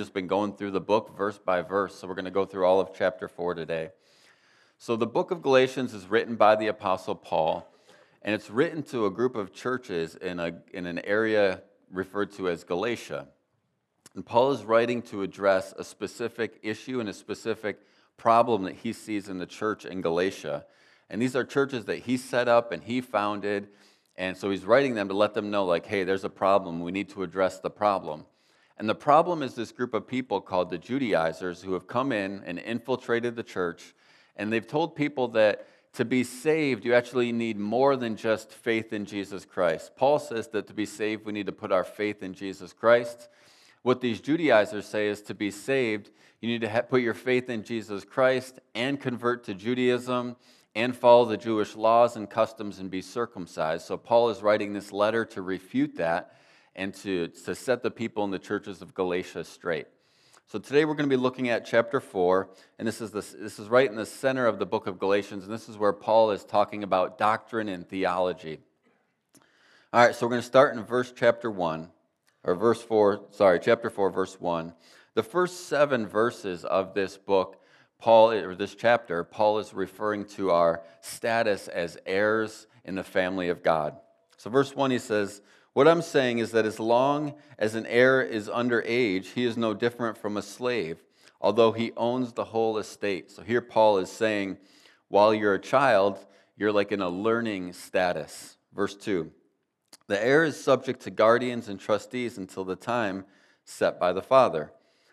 just been going through the book verse by verse, so we're going to go through all of chapter 4 today. So, the book of Galatians is written by the Apostle Paul, and it's written to a group of churches in, a, in an area referred to as Galatia. And Paul is writing to address a specific issue and a specific problem that he sees in the church in Galatia. And these are churches that he set up and he founded. And so he's writing them to let them know, like, hey, there's a problem. We need to address the problem. And the problem is this group of people called the Judaizers who have come in and infiltrated the church, and they've told people that to be saved, you actually need more than just faith in Jesus Christ. Paul says that to be saved, we need to put our faith in Jesus Christ. What these Judaizers say is to be saved, you need to put your faith in Jesus Christ and convert to Judaism and follow the Jewish laws and customs and be circumcised. So Paul is writing this letter to refute that and to, to set the people in the churches of Galatia straight. So today we're going to be looking at chapter 4, and this is, the, this is right in the center of the book of Galatians, and this is where Paul is talking about doctrine and theology. All right, so we're going to start in verse chapter 1, or verse 4, sorry, chapter 4, verse 1. The first seven verses of this book, Paul, or this chapter, Paul is referring to our status as heirs in the family of God. So, verse 1, he says, what I'm saying is that as long as an heir is under age, he is no different from a slave, although he owns the whole estate. So here Paul is saying, while you're a child, you're like in a learning status. Verse 2 The heir is subject to guardians and trustees until the time set by the father.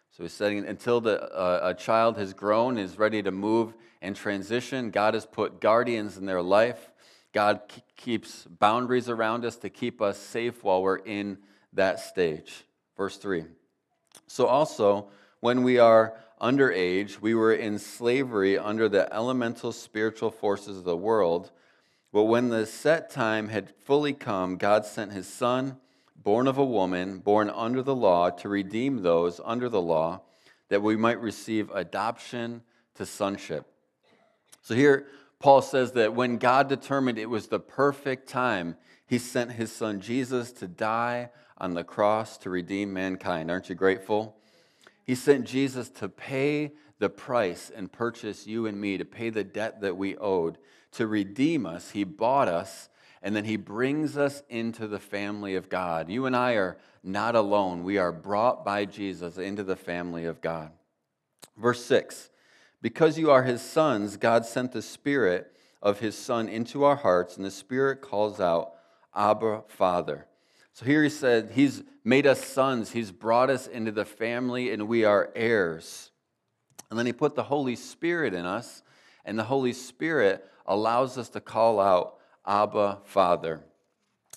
So he's saying until the, uh, a child has grown, is ready to move and transition, God has put guardians in their life God keeps boundaries around us to keep us safe while we're in that stage. Verse 3. So also, when we are underage, we were in slavery under the elemental spiritual forces of the world. But when the set time had fully come, God sent his Son, born of a woman, born under the law, to redeem those under the law, that we might receive adoption to sonship. So here, Paul says that when God determined it was the perfect time, he sent his son Jesus to die on the cross to redeem mankind. Aren't you grateful? He sent Jesus to pay the price and purchase you and me, to pay the debt that we owed, to redeem us. He bought us, and then He brings us into the family of God. You and I are not alone. We are brought by Jesus into the family of God. Verse 6 because you are his sons, God sent the Spirit of his Son into our hearts, and the Spirit calls out, Abba, Father. So here he said, He's made us sons, He's brought us into the family, and we are heirs. And then He put the Holy Spirit in us, and the Holy Spirit allows us to call out, Abba, Father.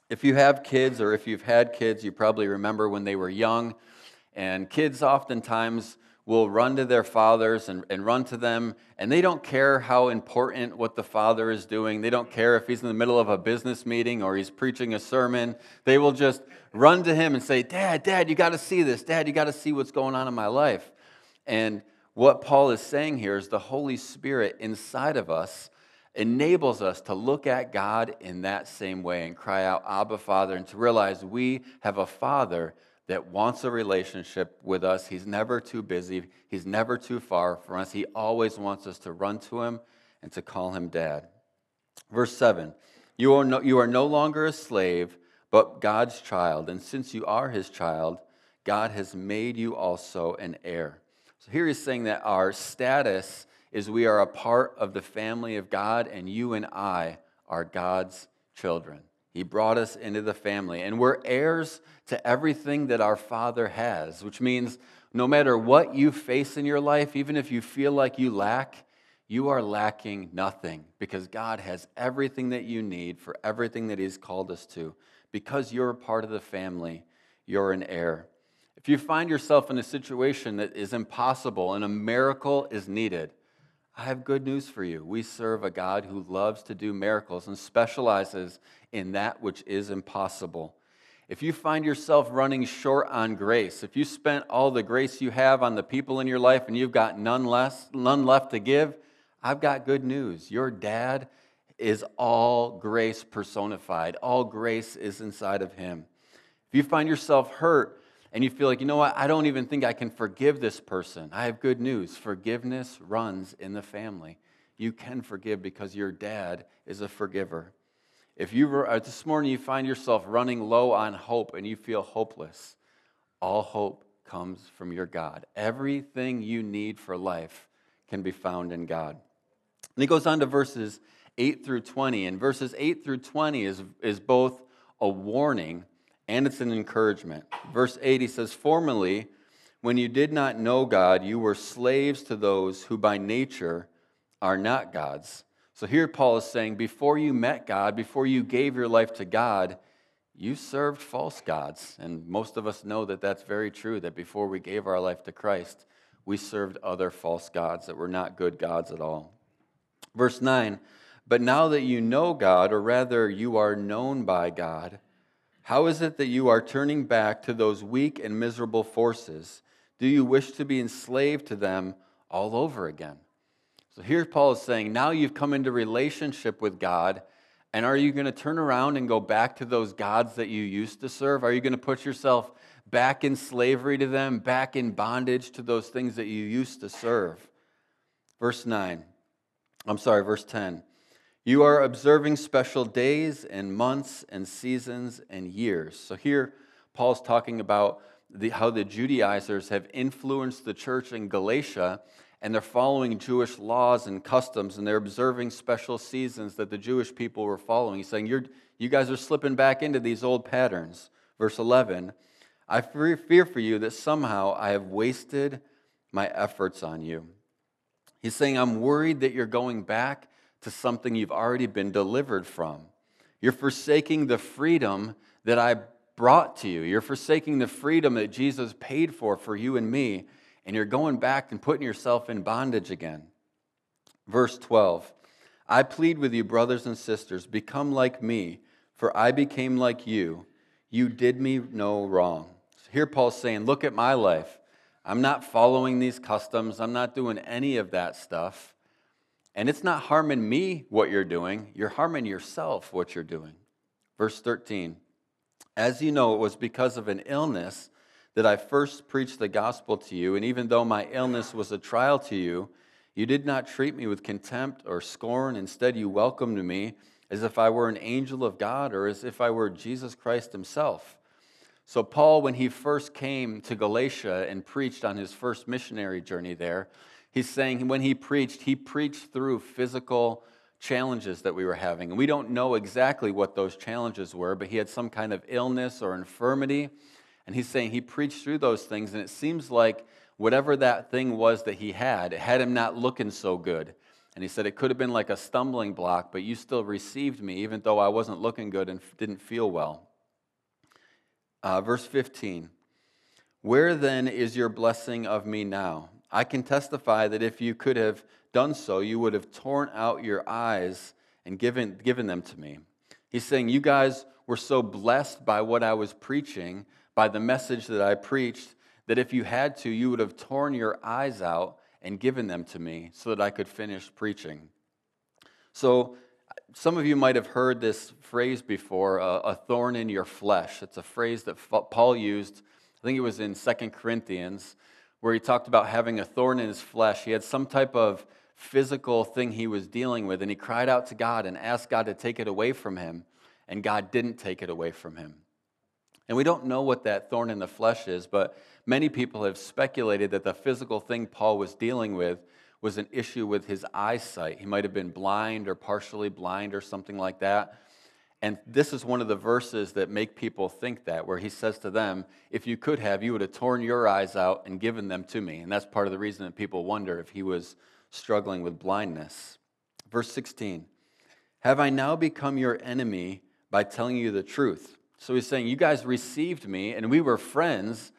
If you have kids, or if you've had kids, you probably remember when they were young, and kids oftentimes will run to their fathers and, and run to them, and they don't care how important what the father is doing. They don't care if he's in the middle of a business meeting or he's preaching a sermon. They will just run to him and say, Dad, Dad, you got to see this. Dad, you got to see what's going on in my life. And what Paul is saying here is the Holy Spirit inside of us enables us to look at God in that same way and cry out, Abba, Father, and to realize we have a Father that wants a relationship with us. He's never too busy, He's never too far from us. He always wants us to run to Him and to call Him Dad. Verse 7 You are no, you are no longer a slave, but God's child. And since you are His child, God has made you also an heir. So here he's saying that our status is we are a part of the family of God, and you and I are God's children. He brought us into the family, and we're heirs to everything that our Father has, which means no matter what you face in your life, even if you feel like you lack, you are lacking nothing because God has everything that you need for everything that He's called us to. Because you're a part of the family, you're an heir. If you find yourself in a situation that is impossible and a miracle is needed, I have good news for you. We serve a God who loves to do miracles and specializes in that which is impossible. If you find yourself running short on grace, if you spent all the grace you have on the people in your life and you've got none less, none left to give, I've got good news. Your dad is all grace personified. All grace is inside of him. If you find yourself hurt and you feel like, you know what, I don't even think I can forgive this person. I have good news. Forgiveness runs in the family. You can forgive because your dad is a forgiver. If you uh, this morning you find yourself running low on hope and you feel hopeless, all hope comes from your God. Everything you need for life can be found in God. And he goes on to verses 8 through 20. And verses 8 through 20 is, is both a warning and it's an encouragement. Verse 8, he says, Formerly, when you did not know God, you were slaves to those who by nature are not God's. So here Paul is saying, before you met God, before you gave your life to God, you served false gods. And most of us know that that's very true, that before we gave our life to Christ, we served other false gods that were not good gods at all. Verse 9, but now that you know God, or rather you are known by God, how is it that you are turning back to those weak and miserable forces? Do you wish to be enslaved to them all over again? So here Paul is saying, now you've come into relationship with God, and are you going to turn around and go back to those gods that you used to serve? Are you going to put yourself back in slavery to them, back in bondage to those things that you used to serve? Verse 9, I'm sorry, verse 10. You are observing special days and months and seasons and years. So here, Paul's talking about the, how the Judaizers have influenced the church in Galatia and they're following Jewish laws and customs and they're observing special seasons that the Jewish people were following. He's saying, You're, You guys are slipping back into these old patterns. Verse 11 I fear for you that somehow I have wasted my efforts on you. He's saying, I'm worried that you're going back to something you've already been delivered from. You're forsaking the freedom that I brought to you. You're forsaking the freedom that Jesus paid for for you and me, and you're going back and putting yourself in bondage again. Verse 12 I plead with you, brothers and sisters, become like me, for I became like you. You did me no wrong. So here Paul's saying, Look at my life. I'm not following these customs, I'm not doing any of that stuff. And it's not harming me what you're doing, you're harming yourself what you're doing. Verse 13 As you know, it was because of an illness that I first preached the gospel to you, and even though my illness was a trial to you, you did not treat me with contempt or scorn. Instead, you welcomed me as if I were an angel of God or as if I were Jesus Christ himself. So, Paul, when he first came to Galatia and preached on his first missionary journey there, He's saying when he preached, he preached through physical challenges that we were having. And we don't know exactly what those challenges were, but he had some kind of illness or infirmity. And he's saying he preached through those things, and it seems like whatever that thing was that he had, it had him not looking so good. And he said, It could have been like a stumbling block, but you still received me, even though I wasn't looking good and didn't feel well. Uh, verse 15 Where then is your blessing of me now? I can testify that if you could have done so, you would have torn out your eyes and given, given them to me. He's saying, You guys were so blessed by what I was preaching, by the message that I preached, that if you had to, you would have torn your eyes out and given them to me so that I could finish preaching. So, some of you might have heard this phrase before a thorn in your flesh. It's a phrase that Paul used, I think it was in Second Corinthians where he talked about having a thorn in his flesh. He had some type of physical thing he was dealing with, and he cried out to God and asked God to take it away from him, and God didn't take it away from him. And we don't know what that thorn in the flesh is, but many people have speculated that the physical thing Paul was dealing with was an issue with his eyesight. He might have been blind or partially blind or something like that. And this is one of the verses that make people think that, where he says to them, If you could have, you would have torn your eyes out and given them to me. And that's part of the reason that people wonder if he was struggling with blindness. Verse 16 Have I now become your enemy by telling you the truth? So he's saying, You guys received me and we were friends.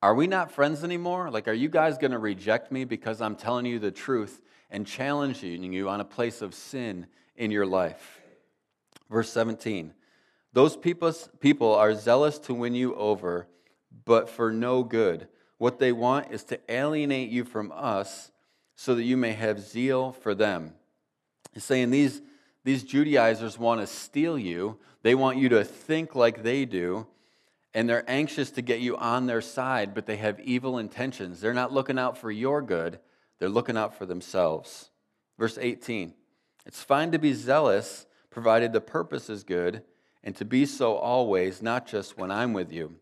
Are we not friends anymore? Like, are you guys going to reject me because I'm telling you the truth and challenging you on a place of sin in your life? Verse 17 Those people are zealous to win you over, but for no good. What they want is to alienate you from us so that you may have zeal for them. He's saying these, these Judaizers want to steal you, they want you to think like they do, and they're anxious to get you on their side, but they have evil intentions. They're not looking out for your good, they're looking out for themselves. Verse 18 It's fine to be zealous, provided the purpose is good, and to be so always, not just when I'm with you.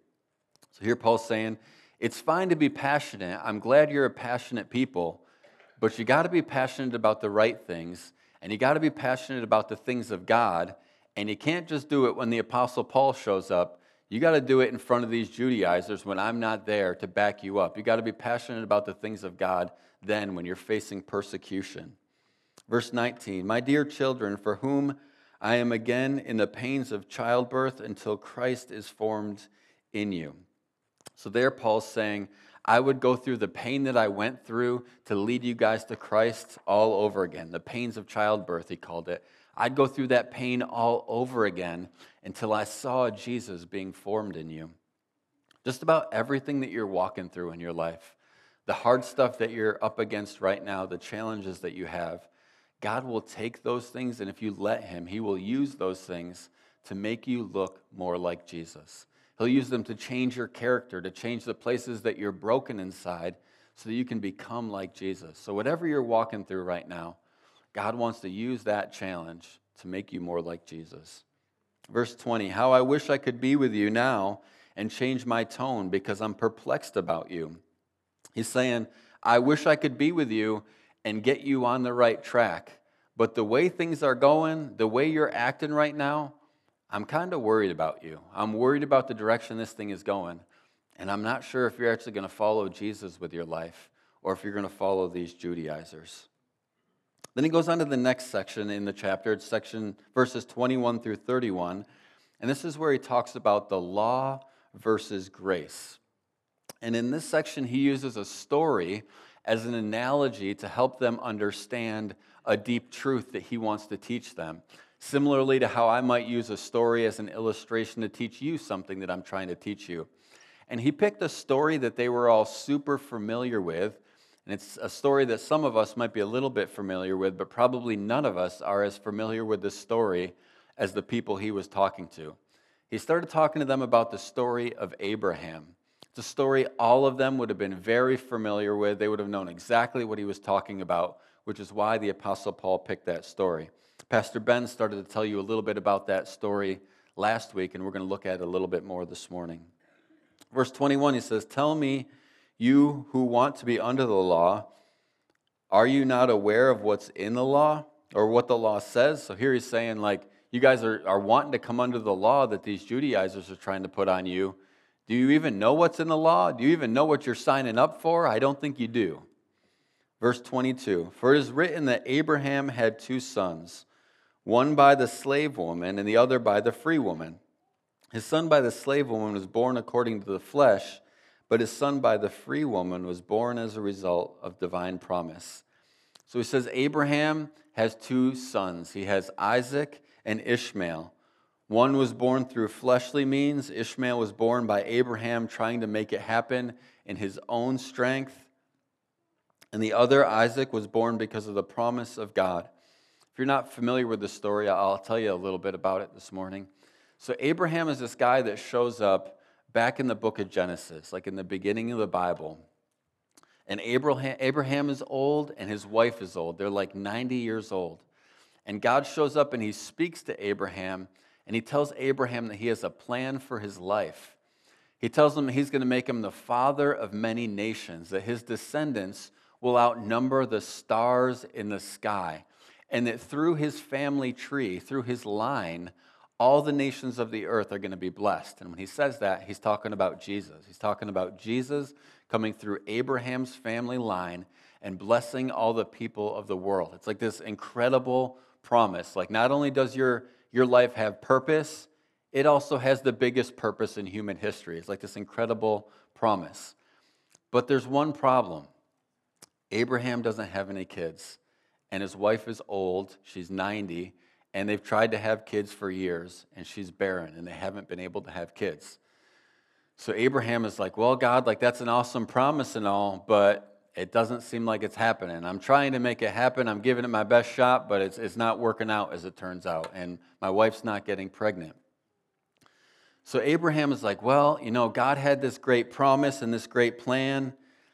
So here Paul's saying, It's fine to be passionate. I'm glad you're a passionate people, but you got to be passionate about the right things, and you got to be passionate about the things of God, and you can't just do it when the Apostle Paul shows up you got to do it in front of these Judaizers when I'm not there to back you up. You got to be passionate about the things of God then when you're facing persecution. Verse 19 My dear children, for whom I am again in the pains of childbirth until Christ is formed in you. So there, Paul's saying, I would go through the pain that I went through to lead you guys to Christ all over again. The pains of childbirth, he called it. I'd go through that pain all over again until I saw Jesus being formed in you. Just about everything that you're walking through in your life, the hard stuff that you're up against right now, the challenges that you have, God will take those things, and if you let Him, He will use those things to make you look more like Jesus. He'll use them to change your character, to change the places that you're broken inside, so that you can become like Jesus. So, whatever you're walking through right now, God wants to use that challenge to make you more like Jesus. Verse 20 How I wish I could be with you now and change my tone because I'm perplexed about you. He's saying, I wish I could be with you and get you on the right track. But the way things are going, the way you're acting right now, I'm kind of worried about you. I'm worried about the direction this thing is going. And I'm not sure if you're actually going to follow Jesus with your life or if you're going to follow these Judaizers. Then he goes on to the next section in the chapter. It's section verses 21 through 31. And this is where he talks about the law versus grace. And in this section, he uses a story as an analogy to help them understand a deep truth that he wants to teach them. Similarly to how I might use a story as an illustration to teach you something that I'm trying to teach you. And he picked a story that they were all super familiar with and it's a story that some of us might be a little bit familiar with, but probably none of us are as familiar with this story as the people he was talking to. He started talking to them about the story of Abraham. It's a story all of them would have been very familiar with. They would have known exactly what he was talking about, which is why the Apostle Paul picked that story. Pastor Ben started to tell you a little bit about that story last week, and we're going to look at it a little bit more this morning. Verse 21, he says, Tell me you who want to be under the law, are you not aware of what's in the law or what the law says? So here he's saying, like, you guys are, are wanting to come under the law that these Judaizers are trying to put on you. Do you even know what's in the law? Do you even know what you're signing up for? I don't think you do. Verse 22 For it is written that Abraham had two sons, one by the slave woman and the other by the free woman. His son by the slave woman was born according to the flesh but his son by the free woman was born as a result of divine promise. So he says Abraham has two sons. He has Isaac and Ishmael. One was born through fleshly means. Ishmael was born by Abraham trying to make it happen in his own strength. And the other, Isaac, was born because of the promise of God. If you're not familiar with the story, I'll tell you a little bit about it this morning. So, Abraham is this guy that shows up back in the book of Genesis, like in the beginning of the Bible. And Abraham, Abraham is old and his wife is old. They're like 90 years old. And God shows up and he speaks to Abraham and he tells Abraham that he has a plan for his life. He tells him he's going to make him the father of many nations, that his descendants will outnumber the stars in the sky, and that through his family tree, through his line, all the nations of the earth are going to be blessed. And when he says that, he's talking about Jesus. He's talking about Jesus coming through Abraham's family line and blessing all the people of the world. It's like this incredible promise. Like, not only does your, your life have purpose, it also has the biggest purpose in human history. It's like this incredible promise. But there's one problem Abraham doesn't have any kids, and his wife is old, she's 90 and they've tried to have kids for years, and she's barren, and they haven't been able to have kids. So Abraham is like, Well, God, like that's an awesome promise and all, but it doesn't seem like it's happening. I'm trying to make it happen. I'm giving it my best shot, but it's, it's not working out as it turns out. And my wife's not getting pregnant. So Abraham is like, well, you know, God had this great promise and this great plan.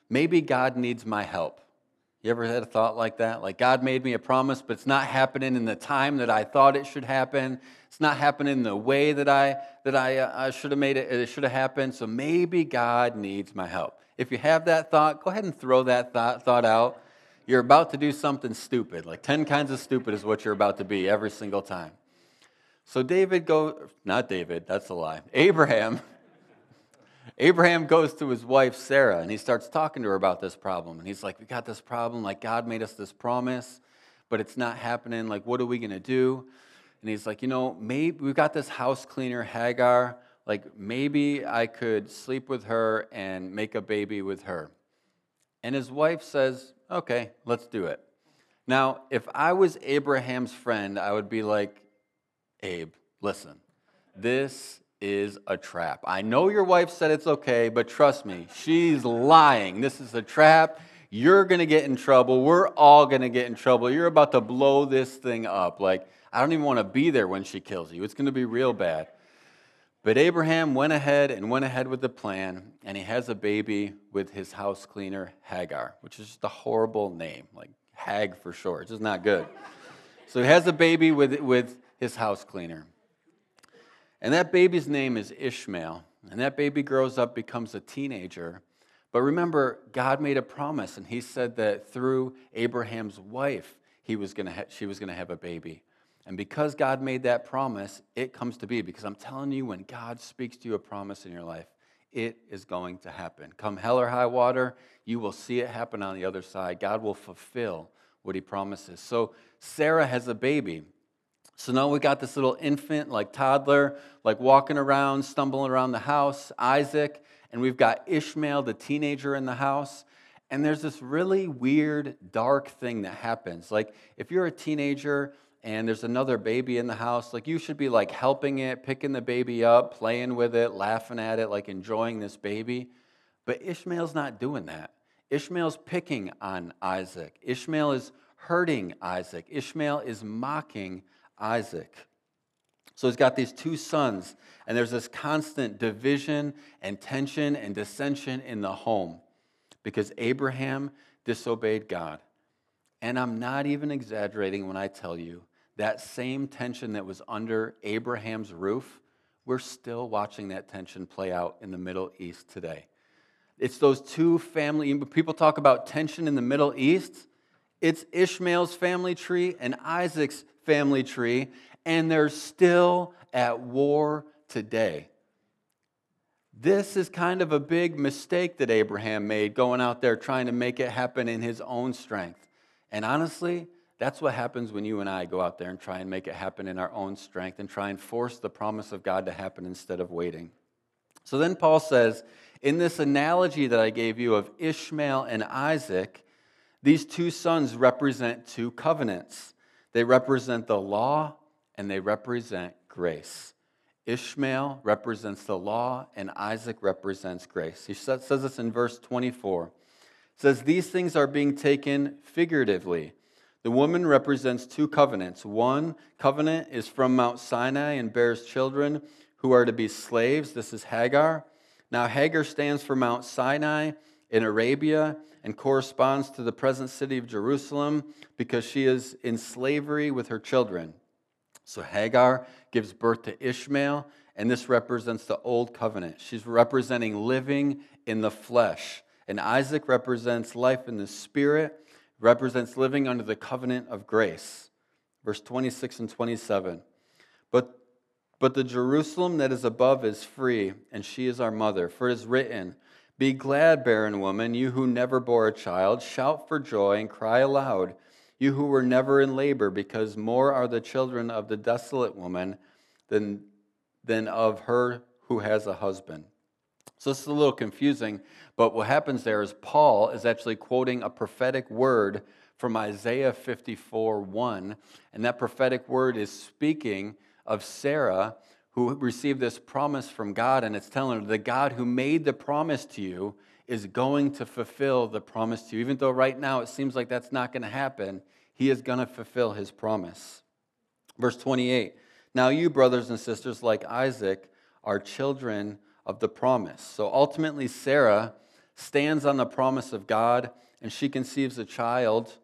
Maybe God needs my help. You ever had a thought like that? Like, God made me a promise, but it's not happening in the time that I thought it should happen. It's not happening in the way that I, that I, uh, I should have made it, it should have happened. So maybe God needs my help. If you have that thought, go ahead and throw that thought, thought out. You're about to do something stupid. Like 10 kinds of stupid is what you're about to be every single time. So David go, not David, that's a lie. Abraham Abraham goes to his wife Sarah and he starts talking to her about this problem. And he's like, We got this problem. Like, God made us this promise, but it's not happening. Like, what are we going to do? And he's like, You know, maybe we've got this house cleaner, Hagar. Like, maybe I could sleep with her and make a baby with her. And his wife says, Okay, let's do it. Now, if I was Abraham's friend, I would be like, Abe, listen, this is a trap. I know your wife said it's okay, but trust me, she's lying. This is a trap. You're going to get in trouble. We're all going to get in trouble. You're about to blow this thing up. Like, I don't even want to be there when she kills you. It's going to be real bad. But Abraham went ahead and went ahead with the plan, and he has a baby with his house cleaner, Hagar, which is just a horrible name, like Hag for short. It's just not good. So he has a baby with, with his house cleaner. And that baby's name is Ishmael. And that baby grows up, becomes a teenager. But remember, God made a promise, and He said that through Abraham's wife, he was gonna ha- she was going to have a baby. And because God made that promise, it comes to be. Because I'm telling you, when God speaks to you a promise in your life, it is going to happen. Come hell or high water, you will see it happen on the other side. God will fulfill what He promises. So Sarah has a baby. So now we got this little infant, like toddler, like walking around, stumbling around the house, Isaac, and we've got Ishmael, the teenager, in the house. And there's this really weird, dark thing that happens. Like, if you're a teenager and there's another baby in the house, like, you should be like helping it, picking the baby up, playing with it, laughing at it, like enjoying this baby. But Ishmael's not doing that. Ishmael's picking on Isaac. Ishmael is hurting Isaac. Ishmael is mocking Isaac. So he's got these two sons, and there's this constant division and tension and dissension in the home because Abraham disobeyed God. And I'm not even exaggerating when I tell you that same tension that was under Abraham's roof, we're still watching that tension play out in the Middle East today. It's those two family, people talk about tension in the Middle East. It's Ishmael's family tree and Isaac's family tree, and they're still at war today. This is kind of a big mistake that Abraham made going out there trying to make it happen in his own strength. And honestly, that's what happens when you and I go out there and try and make it happen in our own strength and try and force the promise of God to happen instead of waiting. So then Paul says, in this analogy that I gave you of Ishmael and Isaac, these two sons represent two covenants. They represent the law and they represent grace. Ishmael represents the law and Isaac represents grace. He says this in verse 24. It says, These things are being taken figuratively. The woman represents two covenants. One covenant is from Mount Sinai and bears children who are to be slaves. This is Hagar. Now, Hagar stands for Mount Sinai in Arabia and corresponds to the present city of Jerusalem because she is in slavery with her children. So Hagar gives birth to Ishmael, and this represents the old covenant. She's representing living in the flesh. And Isaac represents life in the spirit, represents living under the covenant of grace. Verse 26 and 27. But, but the Jerusalem that is above is free, and she is our mother. For it is written, be glad, barren woman, you who never bore a child. Shout for joy and cry aloud, you who were never in labor, because more are the children of the desolate woman than, than of her who has a husband. So this is a little confusing, but what happens there is Paul is actually quoting a prophetic word from Isaiah 54 1, and that prophetic word is speaking of Sarah who received this promise from God, and it's telling her the God who made the promise to you is going to fulfill the promise to you. Even though right now it seems like that's not going to happen, he is going to fulfill his promise. Verse 28 Now you, brothers and sisters, like Isaac, are children of the promise. So ultimately, Sarah stands on the promise of God and she conceives a child.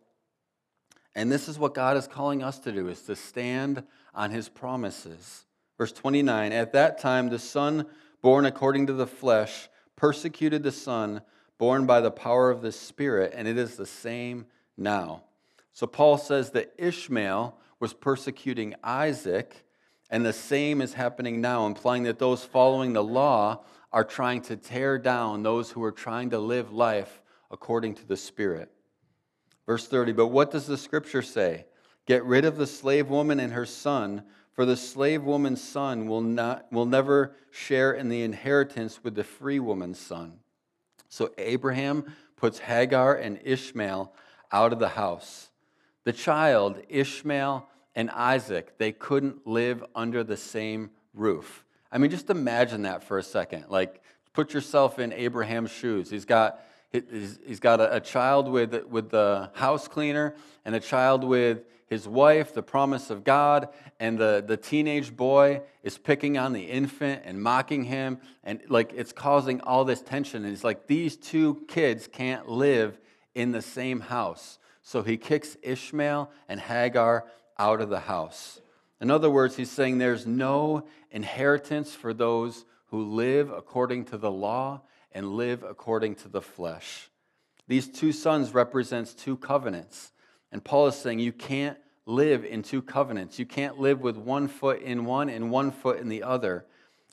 And this is what God is calling us to do is to stand on his promises. Verse 29, at that time the son born according to the flesh persecuted the son born by the power of the spirit, and it is the same now. So Paul says that Ishmael was persecuting Isaac, and the same is happening now, implying that those following the law are trying to tear down those who are trying to live life according to the Spirit. Verse 30 But what does the scripture say? Get rid of the slave woman and her son, for the slave woman's son will, not, will never share in the inheritance with the free woman's son. So Abraham puts Hagar and Ishmael out of the house. The child, Ishmael and Isaac, they couldn't live under the same roof. I mean, just imagine that for a second. Like, put yourself in Abraham's shoes. He's got, he's got a, child with, with the house cleaner and a child with his wife, the promise of God, and the, the teenage boy is picking on the infant and mocking him. And like it's causing all this tension. And he's like these two kids can't live in the same house. So he kicks Ishmael and Hagar out of the house. In other words, he's saying there's no inheritance for those who live according to the law and live according to the flesh. These two sons represents two covenants. And Paul is saying you can't live in two covenants. You can't live with one foot in one and one foot in the other.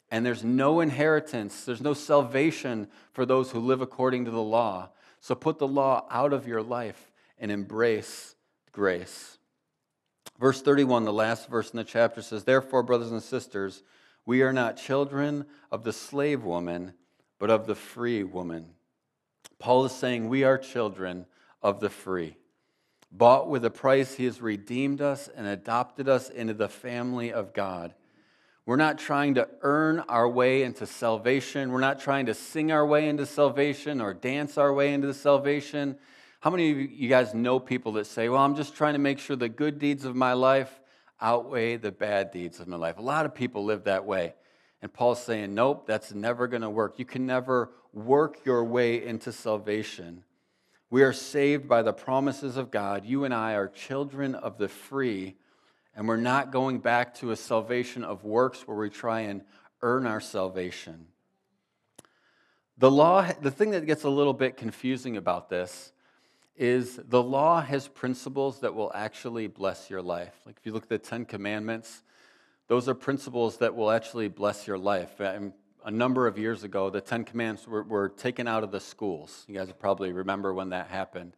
And there's no inheritance, there's no salvation for those who live according to the law. So put the law out of your life and embrace grace. Verse 31, the last verse in the chapter says, Therefore, brothers and sisters, we are not children of the slave woman, but of the free woman. Paul is saying we are children of the free. Bought with a price, he has redeemed us and adopted us into the family of God. We're not trying to earn our way into salvation. We're not trying to sing our way into salvation or dance our way into salvation. How many of you guys know people that say, Well, I'm just trying to make sure the good deeds of my life outweigh the bad deeds of my life? A lot of people live that way. And Paul's saying, Nope, that's never going to work. You can never work your way into salvation. We are saved by the promises of God. You and I are children of the free, and we're not going back to a salvation of works where we try and earn our salvation. The law, the thing that gets a little bit confusing about this is the law has principles that will actually bless your life. Like if you look at the Ten Commandments, those are principles that will actually bless your life. A number of years ago, the Ten Commandments were, were taken out of the schools. You guys probably remember when that happened.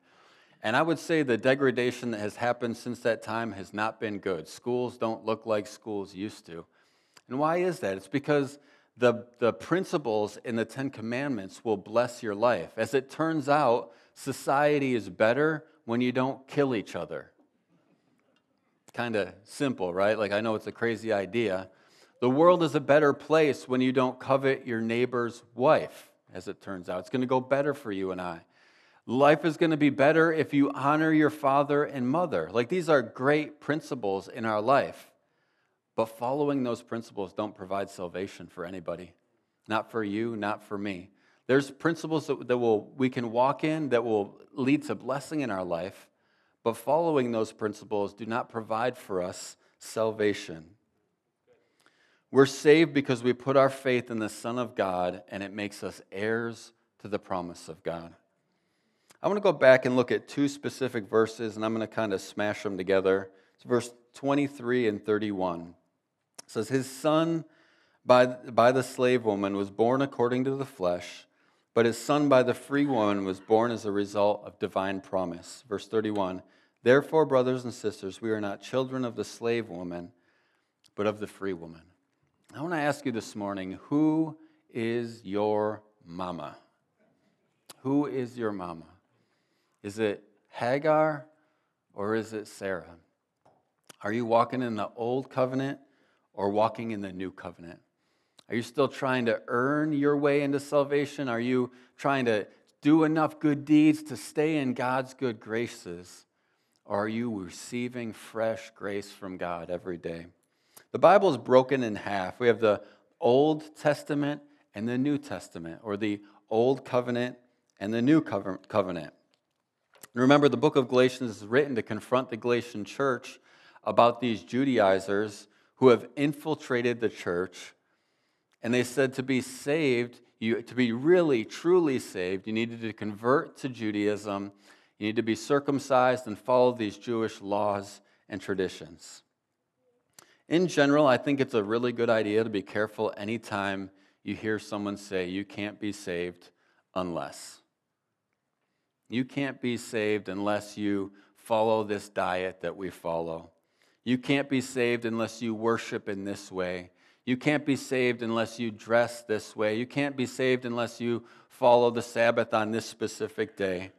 And I would say the degradation that has happened since that time has not been good. Schools don't look like schools used to. And why is that? It's because the, the principles in the Ten Commandments will bless your life. As it turns out, society is better when you don't kill each other. Kind of simple, right? Like, I know it's a crazy idea. The world is a better place when you don't covet your neighbor's wife, as it turns out. It's going to go better for you and I. Life is going to be better if you honor your father and mother. Like, these are great principles in our life. But following those principles don't provide salvation for anybody. Not for you, not for me. There's principles that, that will, we can walk in that will lead to blessing in our life, but following those principles do not provide for us salvation. We're saved because we put our faith in the Son of God, and it makes us heirs to the promise of God. I want to go back and look at two specific verses, and I'm going to kind of smash them together. It's verse 23 and 31. It says, His son by, by the slave woman was born according to the flesh but his son by the free woman was born as a result of divine promise. Verse 31 Therefore, brothers and sisters, we are not children of the slave woman, but of the free woman. I want to ask you this morning who is your mama? Who is your mama? Is it Hagar or is it Sarah? Are you walking in the old covenant or walking in the new covenant? Are you still trying to earn your way into salvation? Are you trying to do enough good deeds to stay in God's good graces? Or are you receiving fresh grace from God every day? The Bible is broken in half. We have the Old Testament and the New Testament, or the Old Covenant and the New Covenant. Remember, the book of Galatians is written to confront the Galatian church about these Judaizers who have infiltrated the church. And they said to be saved, you, to be really, truly saved, you needed to convert to Judaism. You need to be circumcised and follow these Jewish laws and traditions. In general, I think it's a really good idea to be careful anytime you hear someone say, You can't be saved unless. You can't be saved unless you follow this diet that we follow. You can't be saved unless you worship in this way. You can't be saved unless you dress this way. You can't be saved unless you follow the Sabbath on this specific day.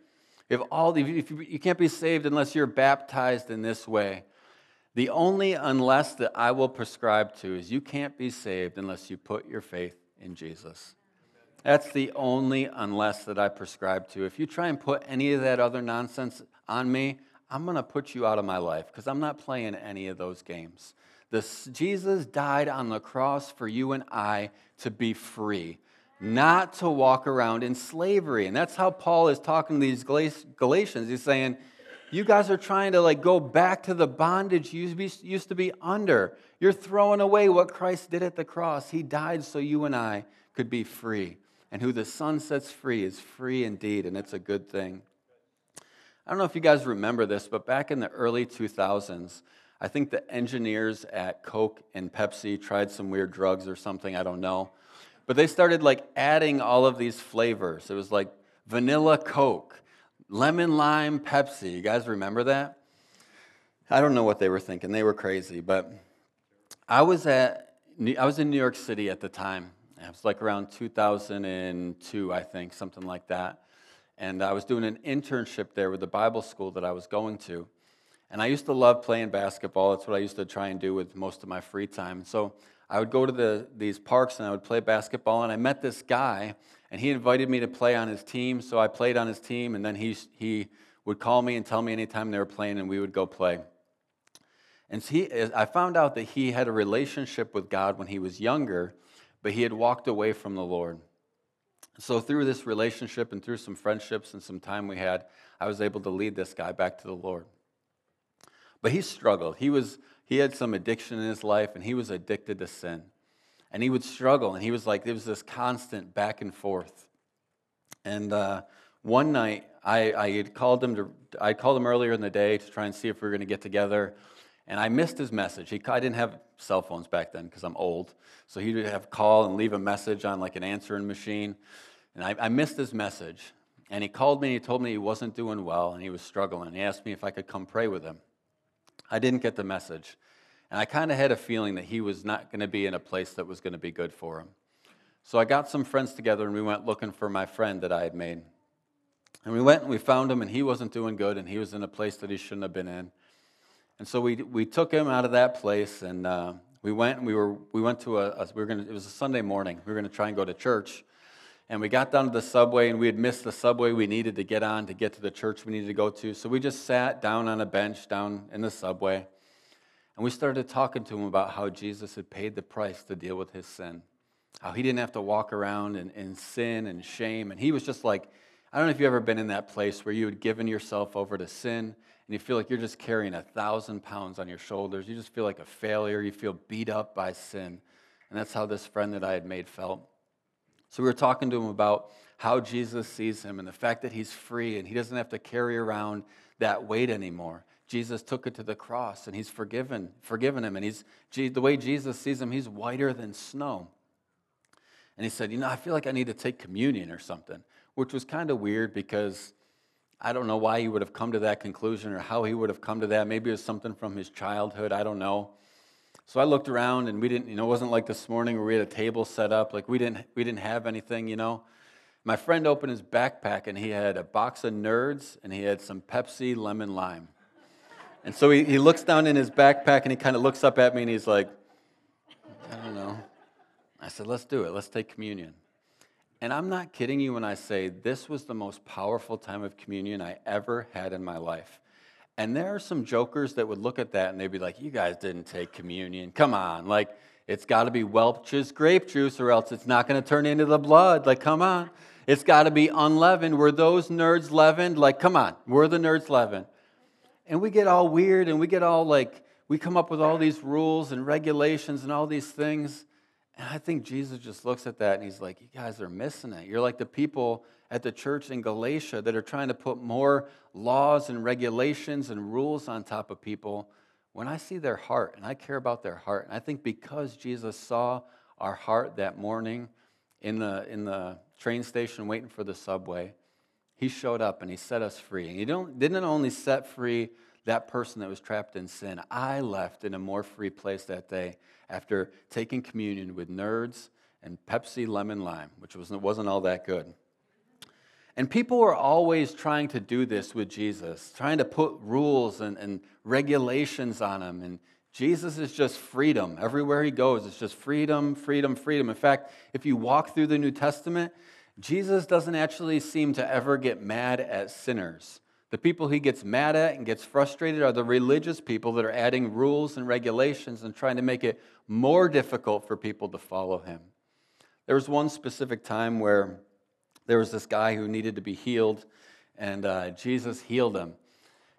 If all, if you, you can't be saved unless you're baptized in this way. The only unless that I will prescribe to is you can't be saved unless you put your faith in Jesus. That's the only unless that I prescribe to. If you try and put any of that other nonsense on me, I'm going to put you out of my life because I'm not playing any of those games. This, Jesus died on the cross for you and I to be free, not to walk around in slavery. And that's how Paul is talking to these Galatians. He's saying, you guys are trying to like go back to the bondage you used to be under. You're throwing away what Christ did at the cross. He died so you and I could be free. And who the Son sets free is free indeed, and it's a good thing. I don't know if you guys remember this, but back in the early 2000s, I think the engineers at Coke and Pepsi tried some weird drugs or something, I don't know. But they started like adding all of these flavors. It was like vanilla Coke, lemon lime Pepsi. You guys remember that? I don't know what they were thinking. They were crazy, but I was at I was in New York City at the time. It was like around 2002, I think, something like that. And I was doing an internship there with the Bible school that I was going to. And I used to love playing basketball. That's what I used to try and do with most of my free time. So I would go to the, these parks and I would play basketball. And I met this guy, and he invited me to play on his team. So I played on his team, and then he, he would call me and tell me anytime they were playing, and we would go play. And he, I found out that he had a relationship with God when he was younger, but he had walked away from the Lord. So, through this relationship and through some friendships and some time we had, I was able to lead this guy back to the Lord. But he struggled. He, was, he had some addiction in his life, and he was addicted to sin. And he would struggle, and he was like, there was this constant back and forth. And uh, one night, I, I had called him to, I called him earlier in the day to try and see if we were going to get together. And I missed his message. He, I didn't have cell phones back then because I'm old. So he would have call and leave a message on like an answering machine. And I, I missed his message. And he called me and he told me he wasn't doing well and he was struggling. He asked me if I could come pray with him. I didn't get the message. And I kind of had a feeling that he was not going to be in a place that was going to be good for him. So I got some friends together and we went looking for my friend that I had made. And we went and we found him and he wasn't doing good and he was in a place that he shouldn't have been in. And so we, we took him out of that place and uh, we went and we, were, we went to a, a we were gonna, it was a Sunday morning. We were going to try and go to church. And we got down to the subway, and we had missed the subway we needed to get on to get to the church we needed to go to. So we just sat down on a bench down in the subway. And we started talking to him about how Jesus had paid the price to deal with his sin. How he didn't have to walk around in, in sin and shame. And he was just like, I don't know if you've ever been in that place where you had given yourself over to sin and you feel like you're just carrying a thousand pounds on your shoulders. You just feel like a failure. You feel beat up by sin. And that's how this friend that I had made felt. So we were talking to him about how Jesus sees him and the fact that he's free and he doesn't have to carry around that weight anymore. Jesus took it to the cross and he's forgiven, forgiven him. And he's the way Jesus sees him, he's whiter than snow. And he said, You know, I feel like I need to take communion or something, which was kind of weird because I don't know why he would have come to that conclusion or how he would have come to that. Maybe it was something from his childhood. I don't know. So I looked around and we didn't, you know, it wasn't like this morning where we had a table set up. Like we didn't, we didn't have anything, you know. My friend opened his backpack and he had a box of nerds and he had some Pepsi lemon lime. And so he, he looks down in his backpack and he kind of looks up at me and he's like, I don't know. I said, let's do it. Let's take communion. And I'm not kidding you when I say this was the most powerful time of communion I ever had in my life. And there are some jokers that would look at that and they'd be like, You guys didn't take communion. Come on. Like, It's got to be Welch's grape juice or else it's not going to turn into the blood. Like, come on. It's got to be unleavened. Were those nerds leavened? Like, come on. Were the nerds leavened? And we get all weird and we get all like, we come up with all these rules and regulations and all these things. And I think Jesus just looks at that and he's like, You guys are missing it. You're like the people at the church in Galatia that are trying to put more laws and regulations and rules on top of people. When I see their heart and I care about their heart, and I think because Jesus saw our heart that morning in the, in the train station waiting for the subway, he showed up and he set us free. And he don't, didn't only set free that person that was trapped in sin, I left in a more free place that day after taking communion with nerds and Pepsi Lemon Lime, which was, wasn't all that good. And people were always trying to do this with Jesus, trying to put rules and, and regulations on him. And Jesus is just freedom. Everywhere he goes, it's just freedom, freedom, freedom. In fact, if you walk through the New Testament, Jesus doesn't actually seem to ever get mad at sinners. The people he gets mad at and gets frustrated are the religious people that are adding rules and regulations and trying to make it more difficult for people to follow him. There was one specific time where there was this guy who needed to be healed, and uh, Jesus healed him.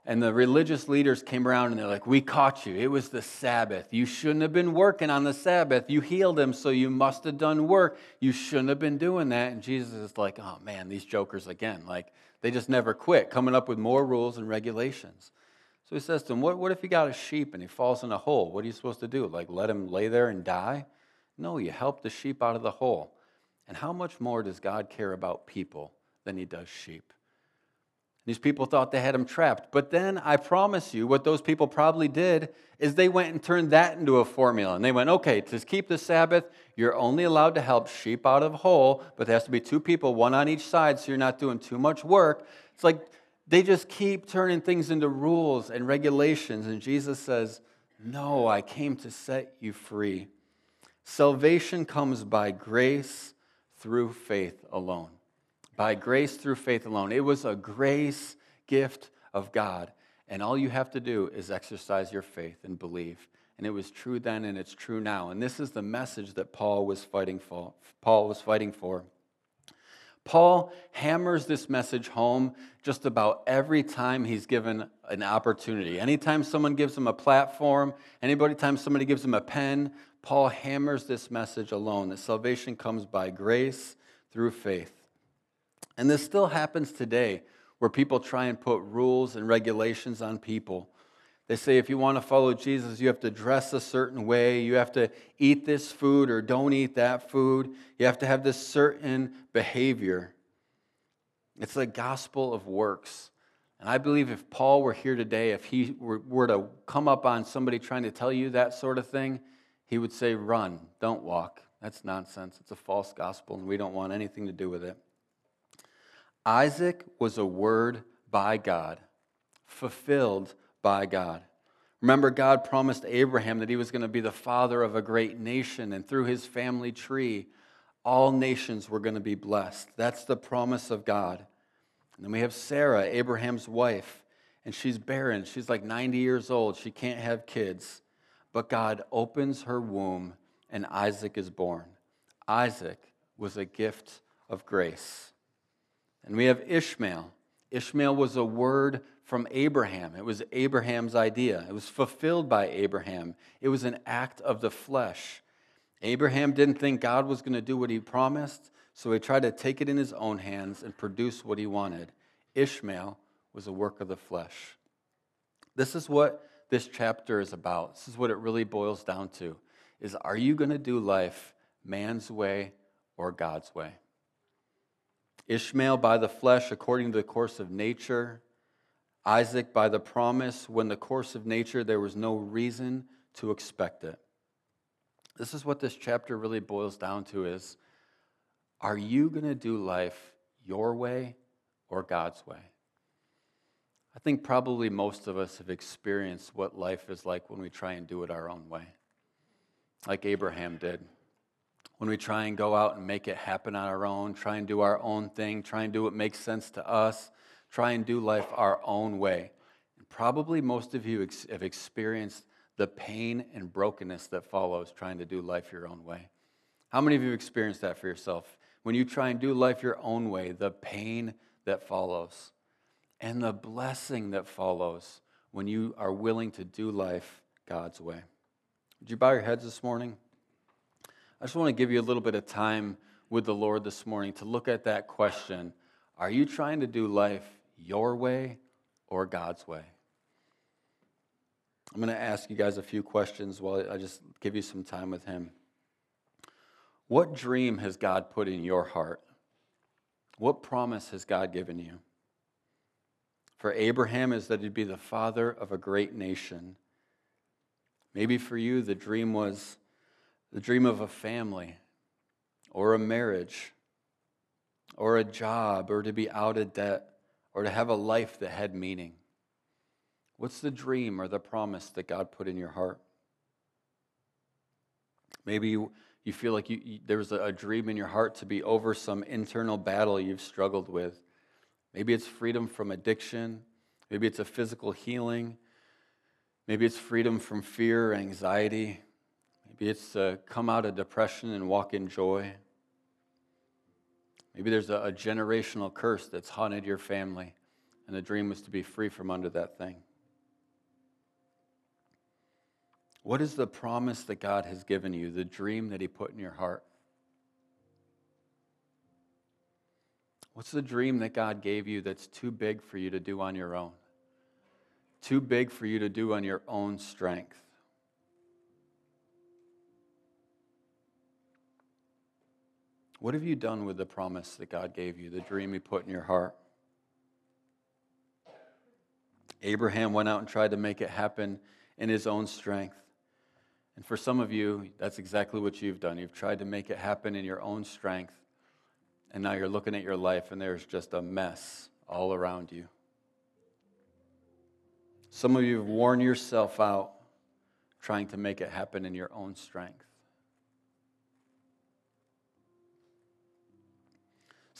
And the religious leaders came around and they're like, We caught you. It was the Sabbath. You shouldn't have been working on the Sabbath. You healed him, so you must have done work. You shouldn't have been doing that. And Jesus is like, Oh man, these jokers again. Like, they just never quit, coming up with more rules and regulations. So he says to him, What, what if you got a sheep and he falls in a hole? What are you supposed to do? Like, let him lay there and die? No, you help the sheep out of the hole. And how much more does God care about people than he does sheep? These people thought they had him trapped. But then I promise you, what those people probably did is they went and turned that into a formula. And they went, okay, to keep the Sabbath, you're only allowed to help sheep out of a hole, but there has to be two people, one on each side, so you're not doing too much work. It's like they just keep turning things into rules and regulations. And Jesus says, no, I came to set you free. Salvation comes by grace through faith alone. By grace through faith alone. It was a grace gift of God. And all you have to do is exercise your faith and believe. And it was true then and it's true now. And this is the message that Paul was fighting for. Paul was fighting for. Paul hammers this message home just about every time he's given an opportunity. Anytime someone gives him a platform, anybody time somebody gives him a pen, Paul hammers this message alone that salvation comes by grace through faith. And this still happens today where people try and put rules and regulations on people. They say if you want to follow Jesus, you have to dress a certain way, you have to eat this food or don't eat that food, you have to have this certain behavior. It's a gospel of works. And I believe if Paul were here today, if he were, to come up on somebody trying to tell you that sort of thing, he would say, Run, don't walk. That's nonsense. It's a false gospel, and we don't want anything to do with it. Isaac was a word by God, fulfilled by God. Remember, God promised Abraham that he was going to be the father of a great nation, and through his family tree, all nations were going to be blessed. That's the promise of God. And then we have Sarah, Abraham's wife, and she's barren. She's like 90 years old. She can't have kids. But God opens her womb and Isaac is born. Isaac was a gift of grace. And we have Ishmael. Ishmael was a word from Abraham. It was Abraham's idea. It was fulfilled by Abraham. It was an act of the flesh. Abraham didn't think God was going to do what he promised, so he tried to take it in his own hands and produce what he wanted. Ishmael was a work of the flesh. This is what this chapter is about. This is what it really boils down to is are you going to do life man's way or God's way? Ishmael by the flesh according to the course of nature, Isaac by the promise when the course of nature there was no reason to expect it. This is what this chapter really boils down to is are you going to do life your way or God's way? I think probably most of us have experienced what life is like when we try and do it our own way, like Abraham did. When we try and go out and make it happen on our own, try and do our own thing, try and do what makes sense to us, try and do life our own way. And probably most of you ex- have experienced the pain and brokenness that follows trying to do life your own way. How many of you experienced that for yourself? When you try and do life your own way, the pain that follows and the blessing that follows when you are willing to do life God's way. Would you bow your heads this morning? I just want to give you a little bit of time with the Lord this morning to look at that question Are you trying to do life your way or God's way? I'm going to ask you guys a few questions while I just give you some time with Him. What dream has God put in your heart? What promise has God given you? For Abraham is that he'd be the father of a great nation. Maybe for you, the dream was the dream of a family or a marriage or a job or to be out of debt or to have a life that had meaning. What's the dream or the promise that God put in your heart? Maybe you, you feel like you, you, there's a, a dream in your heart to be over some internal battle you've struggled with. Maybe it's freedom from addiction. Maybe it's a physical healing. Maybe it's freedom from fear or anxiety. Maybe it's to come out of depression and walk in joy. Maybe there's a, a generational curse that's haunted your family, and the dream was to be free from under that thing. What is the promise that God has given you, the dream that He put in your heart? What's the dream that God gave you that's too big for you to do on your own? Too big for you to do on your own strength? What have you done with the promise that God gave you, the dream He put in your heart? Abraham went out and tried to make it happen in his own strength. And for some of you, that's exactly what you've done. You've tried to make it happen in your own strength. And now you're looking at your life and there's just a mess all around you. Some of you have worn yourself out trying to make it happen in your own strength.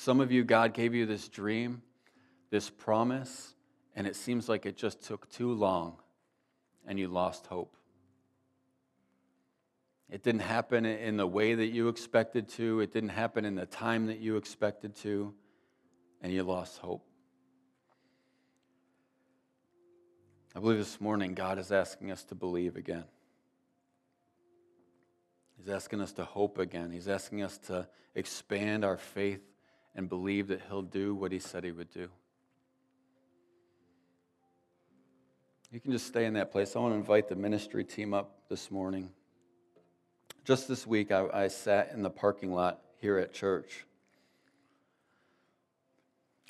Some of you, God gave you this dream, this promise, and it seems like it just took too long and you lost hope. It didn't happen in the way that you expected to, it didn't happen in the time that you expected to, and you lost hope. I believe this morning God is asking us to believe again. He's asking us to hope again. He's asking us to expand our faith and believe that He'll do what He said He would do. You can just stay in that place. I want to invite the ministry team up this morning. Just this week, I, I sat in the parking lot here at church.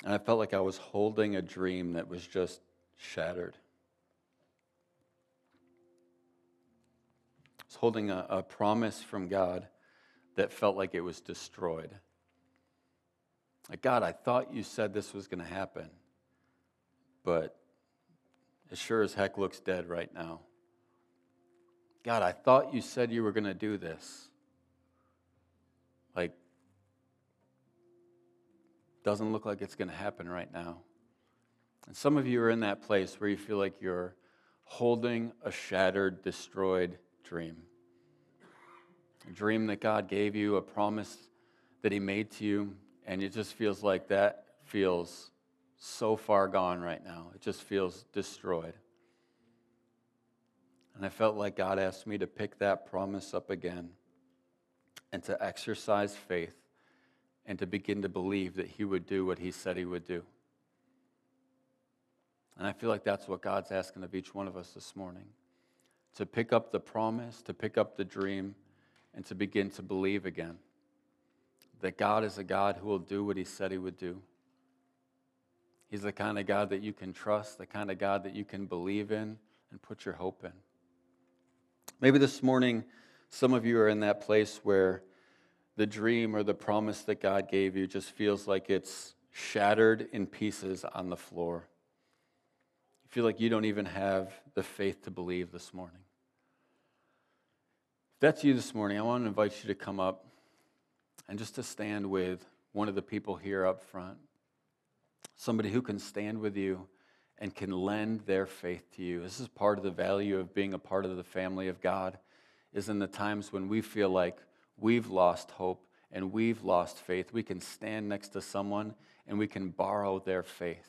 And I felt like I was holding a dream that was just shattered. I was holding a, a promise from God that felt like it was destroyed. Like, God, I thought you said this was going to happen, but it sure as heck looks dead right now. God, I thought you said you were going to do this. Like, doesn't look like it's going to happen right now. And some of you are in that place where you feel like you're holding a shattered, destroyed dream. A dream that God gave you, a promise that He made to you, and it just feels like that feels so far gone right now. It just feels destroyed. And I felt like God asked me to pick that promise up again and to exercise faith and to begin to believe that He would do what He said He would do. And I feel like that's what God's asking of each one of us this morning to pick up the promise, to pick up the dream, and to begin to believe again that God is a God who will do what He said He would do. He's the kind of God that you can trust, the kind of God that you can believe in and put your hope in. Maybe this morning, some of you are in that place where the dream or the promise that God gave you just feels like it's shattered in pieces on the floor. You feel like you don't even have the faith to believe this morning. If that's you this morning, I want to invite you to come up and just to stand with one of the people here up front. Somebody who can stand with you and can lend their faith to you. This is part of the value of being a part of the family of God, is in the times when we feel like we've lost hope and we've lost faith. We can stand next to someone and we can borrow their faith.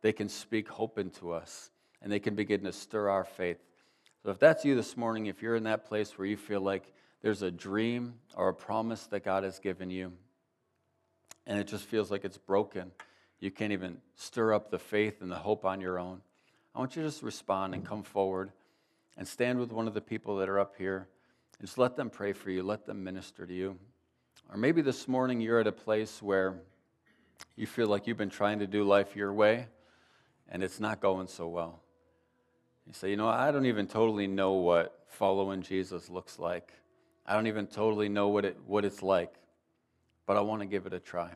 They can speak hope into us and they can begin to stir our faith. So, if that's you this morning, if you're in that place where you feel like there's a dream or a promise that God has given you, and it just feels like it's broken, you can't even stir up the faith and the hope on your own. I want you to just respond and come forward and stand with one of the people that are up here and just let them pray for you, let them minister to you. Or maybe this morning you're at a place where you feel like you've been trying to do life your way and it's not going so well. You say, you know, I don't even totally know what following Jesus looks like. I don't even totally know what, it, what it's like, but I want to give it a try.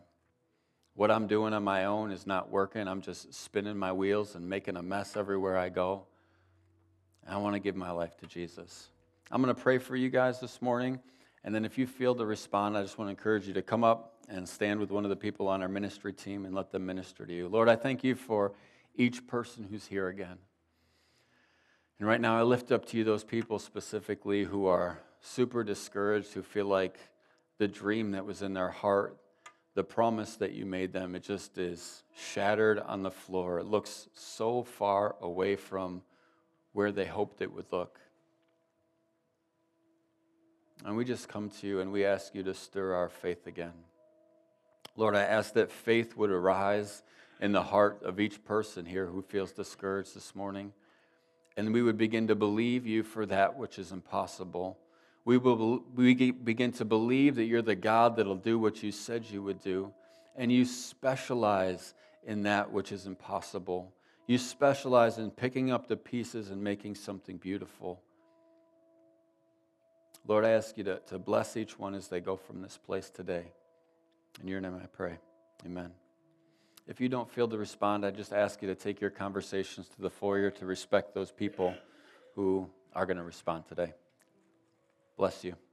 What I'm doing on my own is not working. I'm just spinning my wheels and making a mess everywhere I go. I want to give my life to Jesus. I'm going to pray for you guys this morning. And then if you feel to respond, I just want to encourage you to come up and stand with one of the people on our ministry team and let them minister to you. Lord, I thank you for each person who's here again. And right now, I lift up to you those people specifically who are super discouraged, who feel like the dream that was in their heart the promise that you made them, it just is shattered on the floor. It looks so far away from where they hoped it would look. And we just come to you and we ask you to stir our faith again. Lord, I ask that faith would arise in the heart of each person here who feels discouraged this morning. And we would begin to believe you for that which is impossible we will we begin to believe that you're the God that'll do what you said you would do, and you specialize in that which is impossible. You specialize in picking up the pieces and making something beautiful. Lord, I ask you to, to bless each one as they go from this place today. In your name I pray. Amen. If you don't feel to respond, I just ask you to take your conversations to the foyer to respect those people who are going to respond today. Bless you.